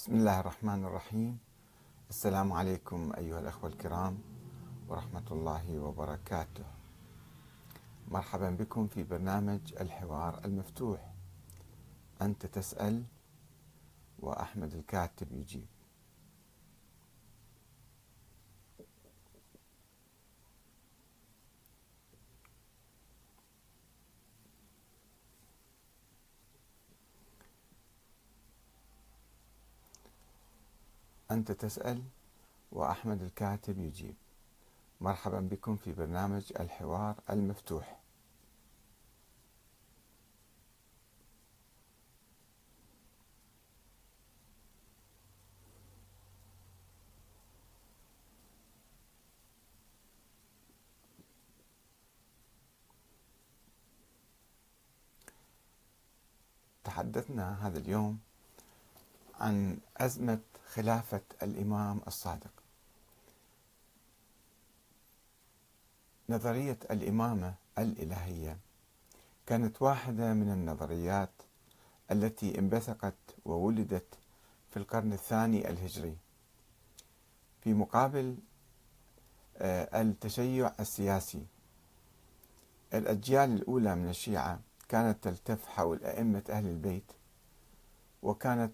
بسم الله الرحمن الرحيم. السلام عليكم أيها الأخوة الكرام ورحمة الله وبركاته. مرحبا بكم في برنامج الحوار المفتوح. أنت تسأل وأحمد الكاتب يجيب. أنت تسأل وأحمد الكاتب يجيب. مرحبا بكم في برنامج الحوار المفتوح. تحدثنا هذا اليوم عن أزمة خلافة الإمام الصادق. نظرية الإمامة الإلهية كانت واحدة من النظريات التي انبثقت وولدت في القرن الثاني الهجري. في مقابل آه، التشيع السياسي الأجيال الأولى من الشيعة كانت تلتف حول أئمة أهل البيت وكانت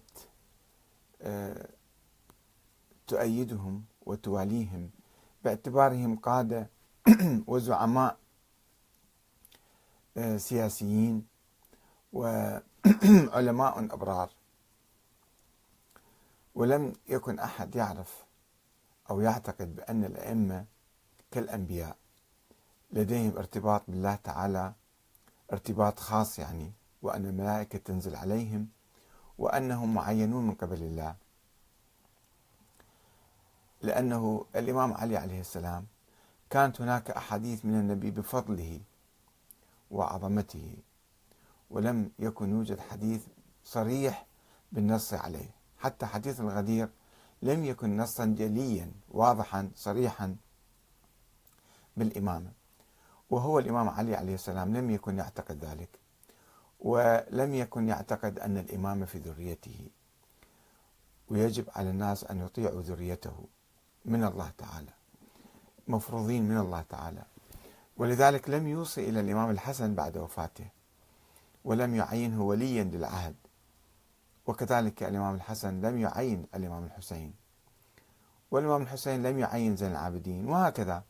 تؤيدهم وتواليهم. باعتبارهم قادة وزعماء آه، سياسيين وعلماء أبرار. ولم يكن أحد يعرف أو يعتقد بأن الأئمة كالأنبياء لديهم ارتباط بالله تعالى ارتباط خاص يعني وأن الملائكة تنزل عليهم وأنهم معينون من قبل الله. لأنه الإمام علي عليه السلام كانت هناك أحاديث من النبي بفضله وعظمته ولم يكن يوجد حديث صريح بالنص عليه. حتى حديث الغدير لم يكن نصا جليا واضحا صريحا بالإمامة وهو الإمام علي عليه السلام لم يكن يعتقد ذلك. ولم يكن يعتقد أن الإمامة في ذريته ويجب على الناس أن يطيعوا ذريته من الله تعالى مفروضين من الله تعالى. ولذلك لم يوصي إلى الإمام الحسن بعد وفاته ولم يعينه وليا للعهد. وكذلك الإمام الحسن لم يعين الإمام الحسين. والإمام الحسين لم يعين زين العابدين وهكذا.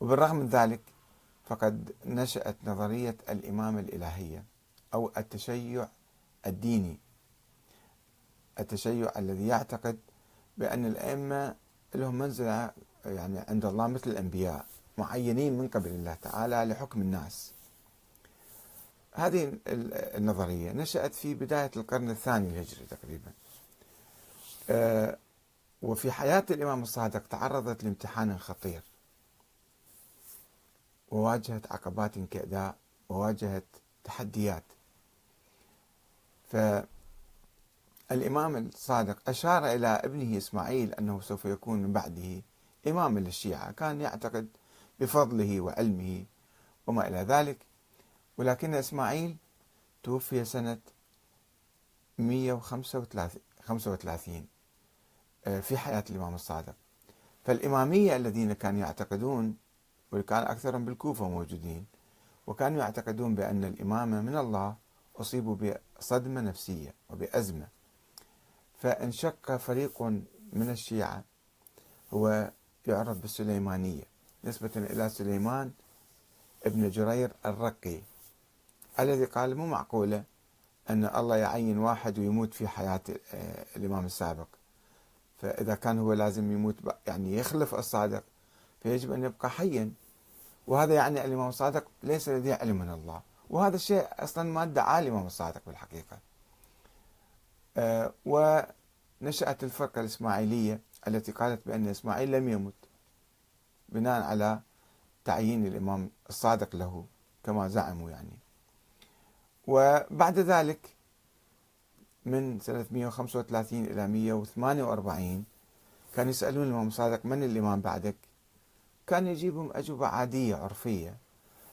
وبالرغم من ذلك فقد نشأت نظرية الإمامة الإلهية أو التشيع الديني. التشيع الذي يعتقد بأن الأئمة لهم منزلة يعني عند الله مثل الأنبياء معينين من قبل الله تعالى لحكم الناس. هذه النظرية نشأت في بداية القرن الثاني الهجري تقريبا. آه، وفي حياة الإمام الصادق تعرضت لامتحان خطير. وواجهت عقبات كأداء وواجهت تحديات. فالإمام الصادق أشار إلى ابنه إسماعيل أنه سوف يكون من بعده إماما للشيعة. كان يعتقد بفضله وعلمه وما إلى ذلك ولكن إسماعيل توفي سنة 135 آه، في حياة الإمام الصادق. فالإمامية الذين كانوا يعتقدون وكان أكثرهم بالكوفة موجودين وكانوا يعتقدون بأن الإمامة من الله أصيبوا بصدمة نفسية وبأزمة. فانشق فريق من الشيعة هو يعرف بالسليمانية نسبة إلى سليمان ابن جرير الرقي الذي قال مو معقولة أن الله يعين واحد ويموت في حياة آه، الإمام السابق. فإذا كان هو لازم يموت يعني يخلف الصادق فيجب أن يبقى حيا. وهذا يعني الإمام الصادق ليس لديه علم من الله. وهذا الشيء أصلا ما ادعاه الإمام الصادق بالحقيقة. أه ونشأت الفرقة الإسماعيلية التي قالت بأن إسماعيل لم يمت بناء على تعيين الإمام الصادق له كما زعموا يعني. وبعد ذلك من سنة 135 إلى 148 كانوا يسألون الإمام الصادق من الإمام بعدك؟ كان يجيبهم أجوبة عادية عرفية.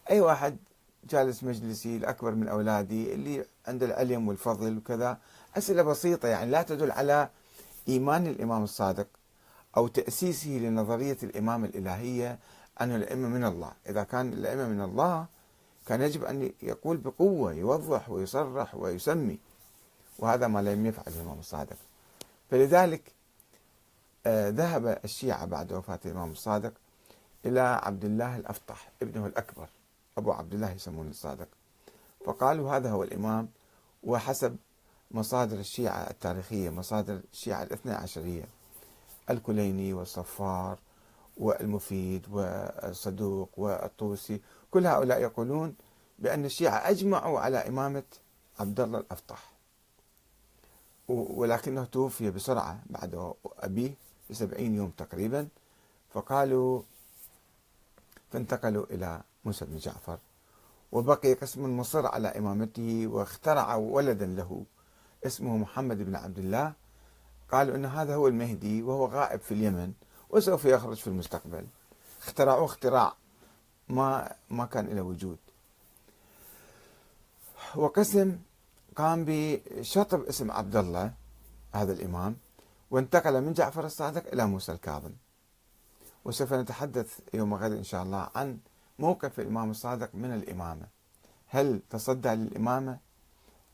أي واحد جالس مجلسي الأكبر من أولادي اللي عنده العلم والفضل وكذا أسئلة بسيطة يعني لا تدل على إيمان الإمام الصادق أو تأسيسه لنظرية الإمامة الإلهية أن الأئمة من الله. إذا كان الأئمة من الله كان يجب أن يقول بقوة يوضح ويصرح ويسمي وهذا ما لم يفعل الإمام الصادق. فلذلك آه، ذهب الشيعة بعد وفاة الإمام الصادق إلى عبد الله الأفطح ابنه الأكبر أبو عبد الله يسمونه الصادق. فقالوا هذا هو الإمام وحسب مصادر الشيعة التاريخية مصادر الشيعة الاثنى عشرية الكليني والصفار والمفيد والصدوق والطوسي كل هؤلاء يقولون بأن الشيعة أجمعوا على إمامة عبد الله الأفطح. ولكنه توفي بسرعة بعد أبيه بسبعين يوم تقريبا. فقالوا فانتقلوا إلى موسى بن جعفر وبقي قسم مصر على إمامته واخترعوا ولدا له اسمه محمد بن عبد الله. قالوا أن هذا هو المهدي وهو غائب في اليمن وسوف يخرج في المستقبل. اخترعوه اختراع ما ما كان له وجود. وقسم قام بشطب اسم عبد الله هذا الإمام وانتقل من جعفر الصادق إلى موسى الكاظم. وسوف نتحدث يوم غد إن شاء الله عن موقف الإمام الصادق من الإمامة. هل تصدى للإمامة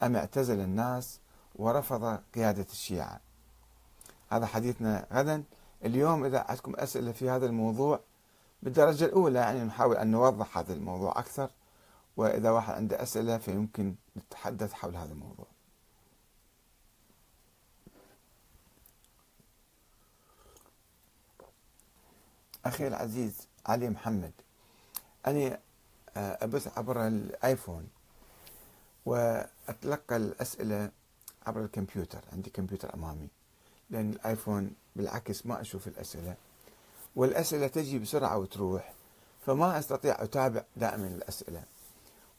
أم اعتزل الناس ورفض قيادة الشيعة؟ هذا حديثنا غدا. اليوم إذا عندكم أسئلة في هذا الموضوع بالدرجة الأولى يعني نحاول أن نوضح هذا الموضوع أكثر وإذا واحد عنده أسئلة فيمكن نتحدث حول هذا الموضوع. أخي العزيز علي محمد أنا آه، أبث عبر الآيفون وأتلقى الأسئلة عبر الكمبيوتر عندي كمبيوتر أمامي لأن الآيفون بالعكس ما أشوف الأسئلة. والأسئلة تجي بسرعة وتروح فما أستطيع أتابع دائما الأسئلة.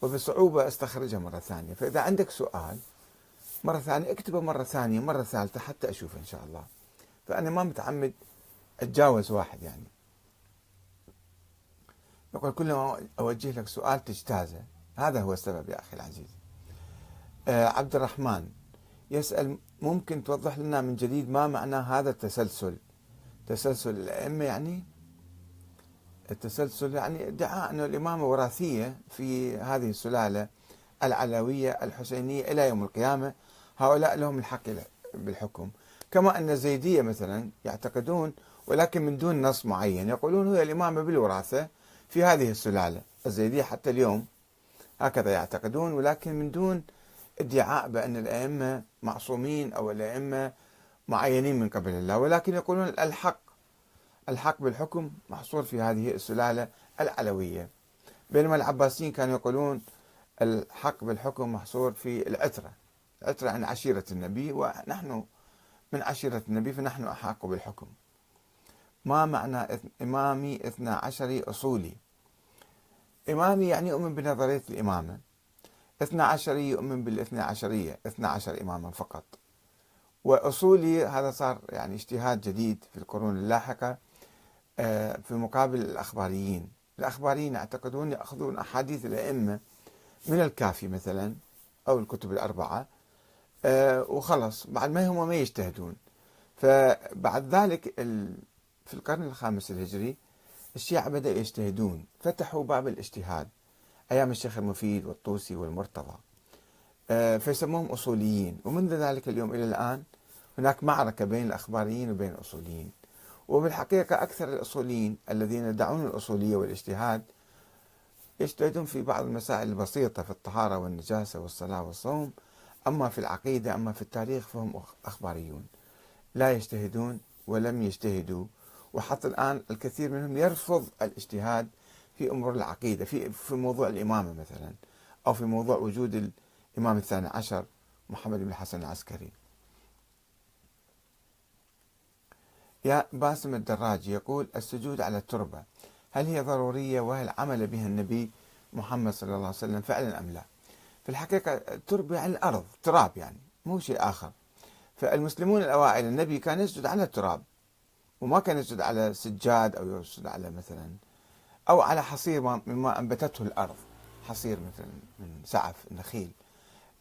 وبصعوبة أستخرجها مرة ثانية. فإذا عندك سؤال مرة ثانية اكتبه مرة ثانية مرة ثالثة حتى أشوفه إن شاء الله. فأنا ما متعمد أتجاوز واحد يعني. يقول كلما أوجه لك سؤال تجتازه. هذا هو السبب يا أخي العزيز. آه عبد الرحمن يسأل ممكن توضح لنا من جديد ما معنى هذا التسلسل؟ تسلسل الأئمة يعني؟ التسلسل يعني ادعاء أن الإمامة وراثية في هذه السلالة العلوية الحسينية إلى يوم القيامة هؤلاء لهم الحق بالحكم. كما أن الزيدية مثلا يعتقدون ولكن من دون نص معين. يقولون هي الإمامة بالوراثة في هذه السلالة. الزيدية حتى اليوم هكذا يعتقدون ولكن من دون ادعاء بأن الأئمة معصومين أو الأئمة معينين من قبل الله. ولكن يقولون الحق الحق بالحكم محصور في هذه السلالة العلوية. بينما العباسيين كانوا يقولون الحق بالحكم محصور في العترة. العترة عن عشيرة النبي ونحن من عشيرة النبي فنحن أحق بالحكم. ما معنى إمامي اثنى عشري أصولي. إمامي يعني يؤمن بنظرية الإمامة. اثنى عشري يؤمن بالاثنى عشرية اثنى عشر إماما فقط. وأصولي هذا صار يعني اجتهاد جديد في القرون اللاحقة آه، في مقابل الأخباريين. الأخباريين يعتقدون يأخذون أحاديث الأئمة من الكافي مثلا أو الكتب الأربعة آه، وخلص بعد ما هم ما يجتهدون. فبعد ذلك في القرن الخامس الهجري الشيعة بدأوا يجتهدون فتحوا باب الاجتهاد أيام الشيخ المفيد والطوسي والمرتضى. آه، فيسموهم أصوليين ومنذ ذلك اليوم إلى الآن هناك معركة بين الأخباريين وبين الأصوليين. وبالحقيقة أكثر الأصوليين الذين يدعون الأصولية والاجتهاد يجتهدون في بعض المسائل البسيطة في الطهارة والنجاسة والصلاة والصوم أما في العقيدة أما في التاريخ فهم أخباريون. لا يجتهدون ولم يجتهدوا وحتى الآن الكثير منهم يرفض الاجتهاد في أمور العقيدة في في موضوع الإمامة مثلا أو في موضوع وجود الإمام الثاني عشر محمد بن الحسن العسكري. يا باسم الدراجي يقول السجود على التربة هل هي ضرورية وهل عمل بها النبي محمد صلى الله عليه وسلم فعلا أم لا؟ في الحقيقة التربة يعني الأرض تراب يعني مو شيء آخر. فالمسلمون الأوائل النبي كان يسجد على التراب. وما كان يسجد على سجاد أو يسجد على مثلا أو على حصير مما أنبتته الأرض حصير مثلا من سعف النخيل.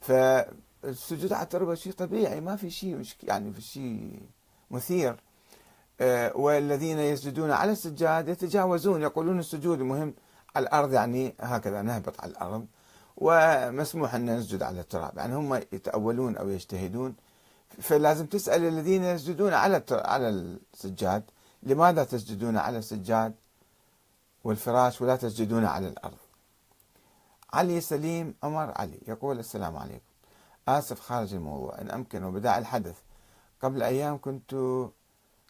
فالسجود على التربة شيء طبيعي ما في شيء يعني في شيء مثير. آه، والذين يسجدون على السجاد يتجاوزون يقولون السجود مهم. على الأرض يعني هكذا نهبط على الأرض ومسموح أن نسجد على التراب. يعني هم يتأولون أو يجتهدون فلازم تسأل الذين يسجدون على على السجاد لماذا تسجدون على السجاد؟ والفراش ولا تسجدون على الأرض. علي سليم عمر علي يقول السلام عليكم. آسف خارج الموضوع إن أمكن وبداع الحدث. قبل أيام كنت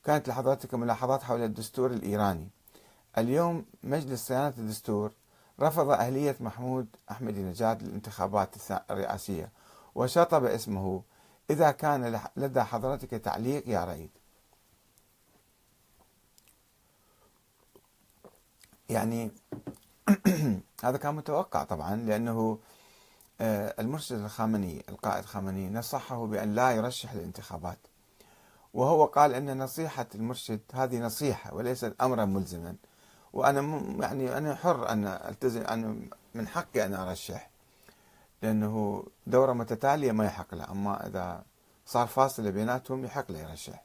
كانت لحضرتك ملاحظات حول الدستور الإيراني. اليوم مجلس صيانة الدستور رفض أهلية محمود أحمدي نجاد للانتخابات الرئاسية وشطب اسمه إذا كان لدى حضرتك تعليق يا ريت. يعني هذا كان متوقع طبعا لأنه آه، المرشد الخامنئي القائد الخامنئي نصحه بأن لا يرشح للانتخابات وهو قال أن نصيحة المرشد هذه نصيحة وليست أمرا ملزما. وأنا يعني أنا حر أن ألتزم أنا من حقي أن أرشح. لأنه دورة متتالية ما يحق له أما إذا صار فاصلة بيناتهم يحق له يرشح.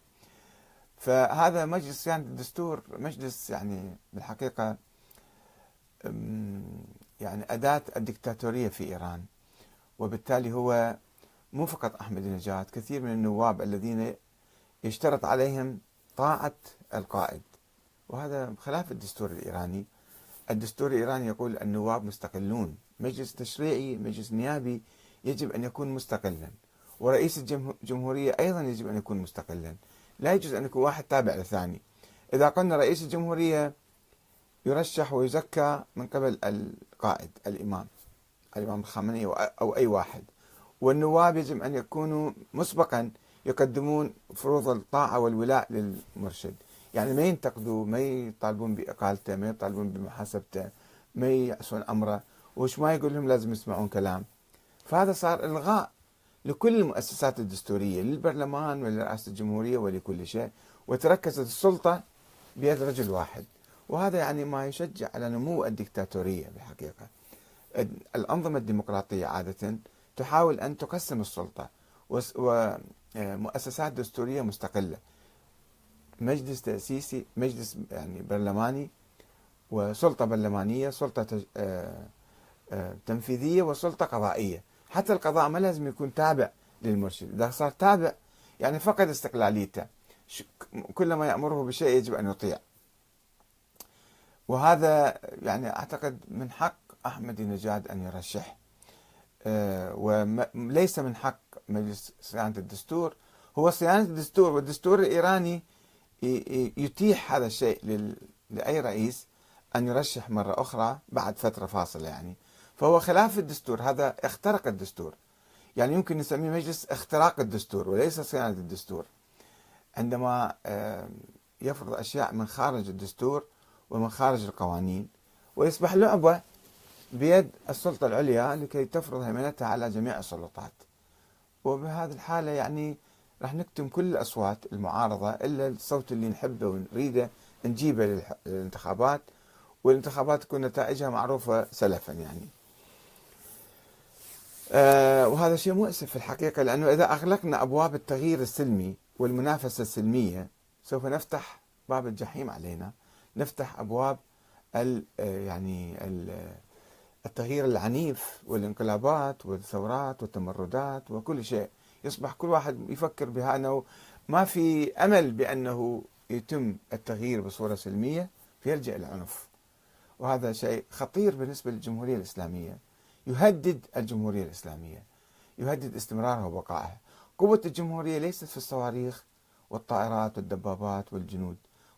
فهذا مجلس يعني الدستور مجلس يعني بالحقيقة يعني أداة الدكتاتورية في إيران. وبالتالي هو مو فقط أحمد نجاد كثير من النواب الذين يشترط عليهم طاعة القائد. وهذا خلاف الدستور الإيراني. الدستور الإيراني يقول النواب مستقلون. مجلس تشريعي مجلس نيابي يجب أن يكون مستقلا. ورئيس الجمهورية أيضا يجب أن يكون مستقلا. لا يجوز أن يكون واحد تابع للثاني إذا قلنا رئيس الجمهورية يرشح ويزكى من قبل القائد الإمام الإمام الخامنئي أو أي واحد. والنواب يجب أن يكونوا مسبقا يقدمون فروض الطاعة والولاء للمرشد. يعني ما ينتقدوا ما يطالبون بإقالته ما يطالبون بمحاسبته ما يعصون أمره. وش ما يقول لهم لازم يسمعون كلام. فهذا صار إلغاء لكل المؤسسات الدستورية للبرلمان ولرئاسة الجمهورية ولكل شيء وتركزت السلطة بيد رجل واحد. وهذا يعني ما يشجع على نمو الدكتاتورية بالحقيقة الأنظمة الديمقراطية عادة تحاول أن تقسم السلطة ومؤسسات دستورية مستقلة. مجلس تأسيسي مجلس يعني برلماني وسلطة برلمانية سلطة تنفيذية وسلطة قضائية. حتى القضاء ما لازم يكون تابع للمرشد. إذا صار تابع يعني فقد استقلاليته. كلما يأمره بشيء يجب أن يطيع. وهذا يعني أعتقد من حق أحمد نجاد أن يرشح. آه، وليس من حق مجلس صيانة الدستور. هو صيانة الدستور والدستور الإيراني يتيح هذا الشيء لأي رئيس أن يرشح مرة أخرى بعد فترة فاصلة يعني. فهو خلاف الدستور هذا اخترق الدستور. يعني يمكن نسميه مجلس اختراق الدستور وليس صيانة الدستور. عندما يفرض أشياء من خارج الدستور ومن خارج القوانين ويصبح لعبة بيد السلطة العليا لكي تفرض هيمنتها على جميع السلطات. وبهذه الحالة يعني راح نكتم كل الأصوات المعارضة إلا الصوت اللي نحبه ونريده نجيبه للانتخابات والانتخابات تكون نتائجها معروفة سلفا يعني. وهذا شيء مؤسف في الحقيقة لأنه إذا أغلقنا أبواب التغيير السلمي والمنافسة السلمية سوف نفتح باب الجحيم علينا. نفتح أبواب ال آه، يعني ال التغيير العنيف والانقلابات والثورات والتمردات وكل شيء. يصبح كل واحد يفكر بها أنه ما في أمل بأنه يتم التغيير بصورة سلمية فيلجأ العنف وهذا شيء خطير بالنسبة للجمهورية الإسلامية. يهدد الجمهورية الإسلامية يهدد استمرارها وبقائها قوة الجمهورية ليست في الصواريخ والطائرات والدبابات والجنود.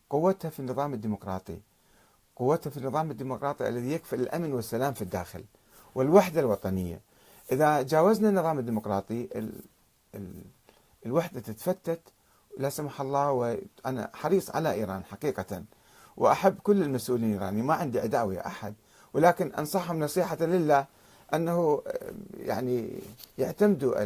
قوتها في النظام الديمقراطي. قوتها في النظام الديمقراطي الذي يكفل الأمن والسلام في الداخل والوحدة الوطنية. إذا جاوزنا النظام الديمقراطي ال... ال... الوحدة تتفتت لا سمح الله وأنا حريص على إيران حقيقة وأحب كل المسؤولين الإيرانيين. ما عندي عداوة أحد ولكن أنصحهم نصيحة لله أنه يعني يعتمدوا